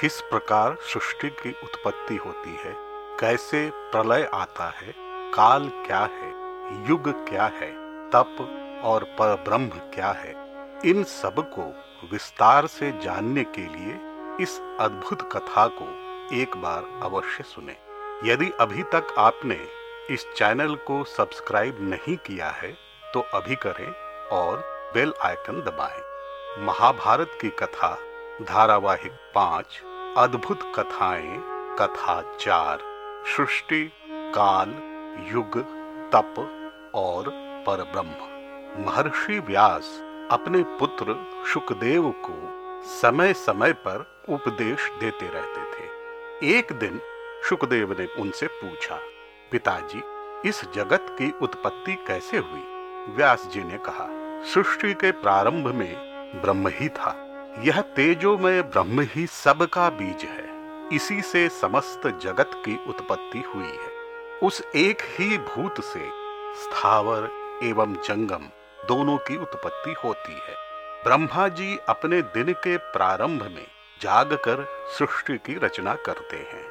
किस प्रकार सृष्टि की उत्पत्ति होती है, कैसे प्रलय आता है, काल क्या है, युग क्या है, तप और पर ब्रह्म क्या है, इन सबको विस्तार से जानने के लिए इस अद्भुत कथा को एक बार अवश्य सुने यदि अभी तक आपने इस चैनल को सब्सक्राइब नहीं किया है तो अभी करें और बेल आइकन दबाएँ। महाभारत की कथा धारावाहिक पाँच, अद्भुत कथाएँ, कथा चार, सृष्टि, काल, युग, तप और परब्रह्म। महर्षि व्यास अपने पुत्र सुखदेव को समय समय पर उपदेश देते रहते थे। एक दिन सुखदेव ने उनसे पूछा, पिताजी, इस जगत की उत्पत्ति कैसे हुई? व्यास जी ने कहा, सृष्टि के प्रारंभ में ब्रह्म ही था। यह तेजोमय ब्रह्म ही सबका बीज है। इसी से समस्त जगत की उत्पत्ति हुई है। उस एक ही भूत से स्थावर एवं जंगम दोनों की उत्पत्ति होती है। ब्रह्मा जी अपने दिन के प्रारंभ में जागकर सृष्टि की रचना करते हैं।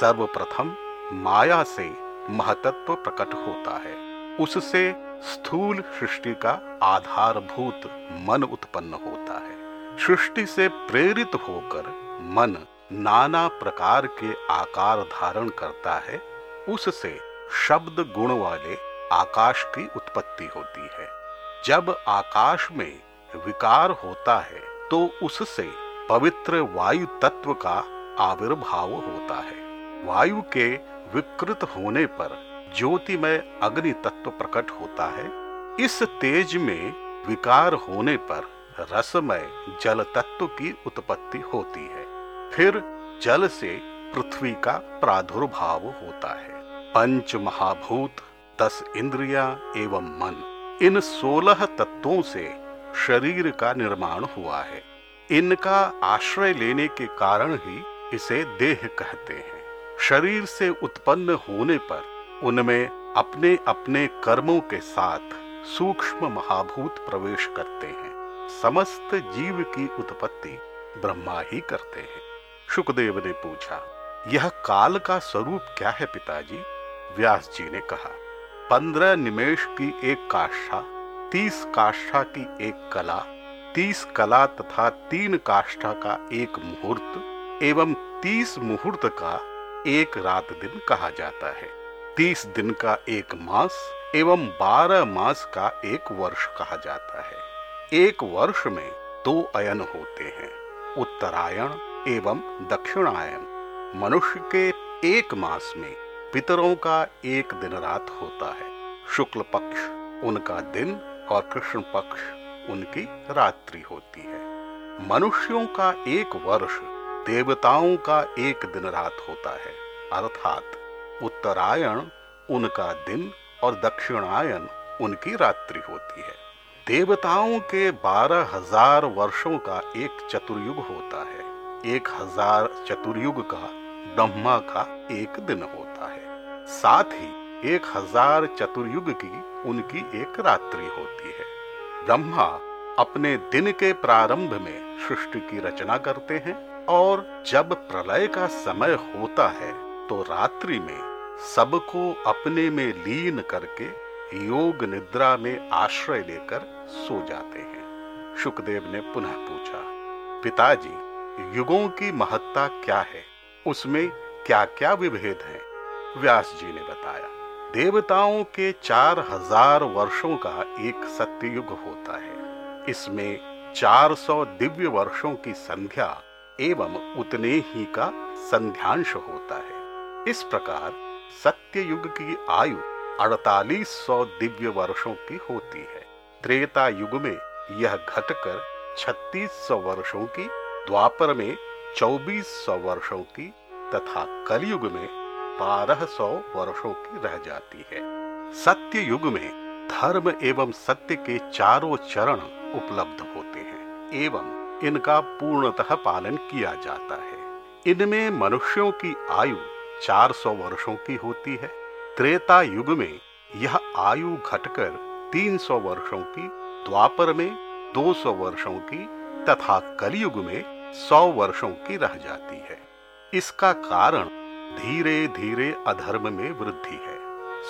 सर्वप्रथम माया से महतत्व प्रकट होता है। उससे स्थूल सृष्टि का आधारभूत मन उत्पन्न होता है। सृष्टि से प्रेरित होकर मन नाना प्रकार के आकार धारण करता है, उससे शब्द गुण वाले आकाश की उत्पत्ति होती है। जब आकाश में विकार होता है तो उससे पवित्र वायु तत्व का आविर्भाव होता है। वायु के विकृत होने पर ज्योतिमय अग्नि तत्व प्रकट होता है। इस तेज में विकार होने पर रसमय जल तत्व की उत्पत्ति होती है। फिर जल से पृथ्वी का प्रादुर्भाव होता है। पंच महाभूत, दस इंद्रिया एवं मन, इन सोलह तत्वों से शरीर का निर्माण हुआ है। इनका आश्रय लेने के कारण ही इसे देह कहते हैं। शरीर से उत्पन्न होने पर उनमें अपने अपने कर्मों के साथ सूक्ष्म महाभूत प्रवेश करते हैं। समस्त जीव की उत्पत्ति ब्रह्मा ही करते हैं। सुखदेव ने पूछा, यह काल का स्वरूप क्या है पिताजी? व्यास जी ने कहा, पंद्रह निमेश की एक काष्ठा, तीस काष्ठा की एक कला, तीस कला तथा तीन काष्ठा का एक मुहूर्त एवं तीस मुहूर्त का एक रात दिन कहा जाता है। तीस दिन का एक मास एवं बारह मास का एक वर्ष कहा जाता है। एक वर्ष में दो अयन होते हैं, उत्तरायण एवं दक्षिणायन। मनुष्य के एक मास में पितरों का एक दिन रात होता है। शुक्ल पक्ष उनका दिन और कृष्ण पक्ष उनकी रात्रि होती है। मनुष्यों का एक वर्ष देवताओं का एक दिन रात होता है। अर्थात उत्तरायण उनका दिन और दक्षिणायन उनकी रात्रि होती है। देवताओं के बारह हज़ार वर्षों का एक चतुर्युग होता है। एक हज़ार चतुर्युग का ब्रह्मा का एक दिन होता है। साथ ही एक हज़ार चतुर्युग की उनकी एक रात्रि होती है। ब्रह्मा अपने दिन के प्रारंभ में सृष्टि की रचना करते हैं और जब प्रलय का समय होता है तो रात्रि में सबको अपने में लीन करके योग निद्रा में आश्रय लेकर सो जाते हैं। सुखदेव ने पुनः पूछा, पिताजी, युगों की महत्ता क्या है? उसमें क्या क्या विभेद है? व्यास जी ने बताया, देवताओं के चार हज़ार वर्षों का एक सत्य युग होता है। इसमें 400 दिव्य वर्षों की संध्या एवं उतने ही का संध्यांश होता है। इस प्रकार सत्य युग की आयु अड़तालीस सौ दिव्य वर्षों की होती है। त्रेता युग में यह घटकर छत्तीस सौ वर्षों की, द्वापर में चौबीस सौ वर्षों की तथा कलयुग में बारह सौ वर्षों की रह जाती है। सत्य युग में धर्म एवं सत्य के चारों चरण उपलब्ध होते हैं एवं इनका पूर्णतः पालन किया जाता है। इनमें मनुष्यों की आयु 400 वर्षों की होती है त्रेता युग में यह आयु घटकर 300 वर्षों की, द्वापर में 200 वर्षों की तथा कलयुग में सौ वर्षों की रह जाती है। इसका कारण धीरे धीरे अधर्म में वृद्धि है।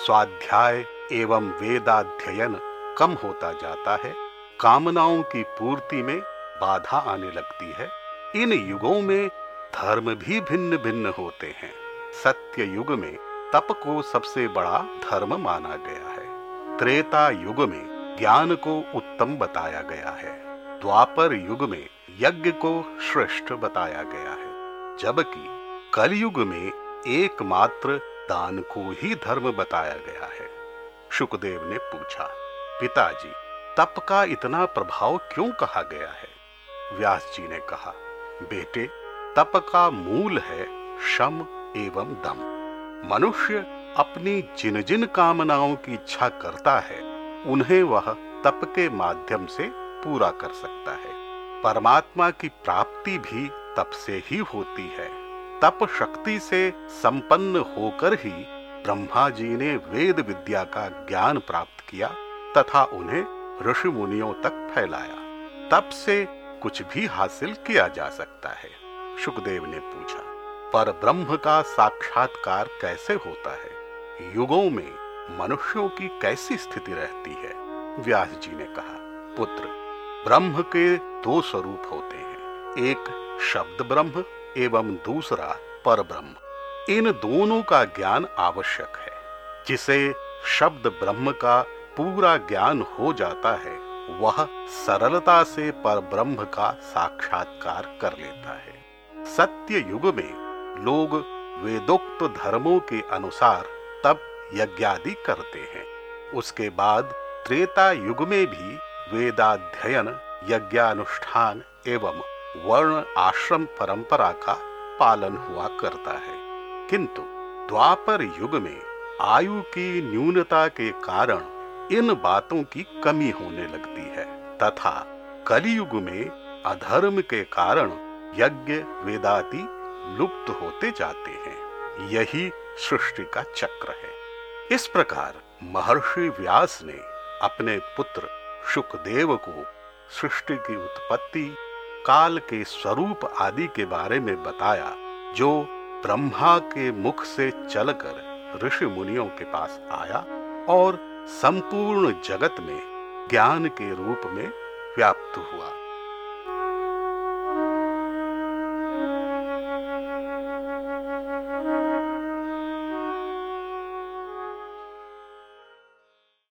स्वाध्याय एवं वेदाध्ययन कम होता जाता है। कामनाओं की पूर्ति में बाधा आने लगती है। इन युगों में धर्म भी भिन्न भिन्न होते हैं। सत्य युग में तप को सबसे बड़ा धर्म माना गया है। त्रेता युग में ज्ञान को उत्तम बताया गया है। द्वापर युग में यज्ञ को श्रेष्ठ बताया गया है। जबकि कलयुग में एकमात्र दान को ही धर्म बताया गया है। सुखदेव ने पूछा, पिताजी, तप का इतना प्रभाव क्यों कहा गया है? व्यास जी ने कहा, बेटे, तप का मूल है शम एवं दम। मनुष्य अपनी जिन जिन कामनाओं की इच्छा करता है, उन्हें वह तप के माध्यम से पूरा कर सकता है। परमात्मा की प्राप्ति भी तप से ही होती है। तप शक्ति से संपन्न होकर ही ब्रह्मा जी ने वेद विद्या का ज्ञान प्राप्त किया तथा उन्हें ऋषि मुनियों तक फैलाया। तप से कुछ भी हासिल किया जा सकता है। सुखदेव ने पूछा। पर ब्रह्म का साक्षात्कार कैसे होता है? युगों में मनुष्यों की कैसी स्थिति रहती है? व्यास जी ने कहा, पुत्र, ब्रह्म के दो स्वरूप होते हैं। एक शब्द ब्रह्म एवं दूसरा पर ब्रह्म इन दोनों का ज्ञान आवश्यक है। जिसे शब्द ब्रह्म का पूरा ज्ञान हो जाता है, वह सरलता से पर ब्रह्म का साक्षात्कार कर लेता है। सत्य युग में लोग वेदोक्त धर्मों के अनुसार तब यज्ञादि करते हैं। उसके बाद त्रेता युग में भी वेदाध्ययन, यज्ञानुष्ठान एवं वर्ण आश्रम परंपरा का पालन हुआ करता है। किंतु द्वापर युग में आयु की न्यूनता के कारण इन बातों की कमी होने लगती है, तथा कलयुग में अधर्म के कारण यज्ञ, वेदाति लुप्त होते जाते हैं। यही सृष्टि का चक्र है। इस प्रकार महर्षि व्यास ने अपने पुत्र सुखदेव को सृष्टि की उत्पत्ति, काल के स्वरूप आदि के बारे में बताया, जो ब्रह्मा के मुख से चलकर ऋषि मुनियों के पास आया और संपूर्ण जगत में ज्ञान के रूप में व्याप्त हुआ।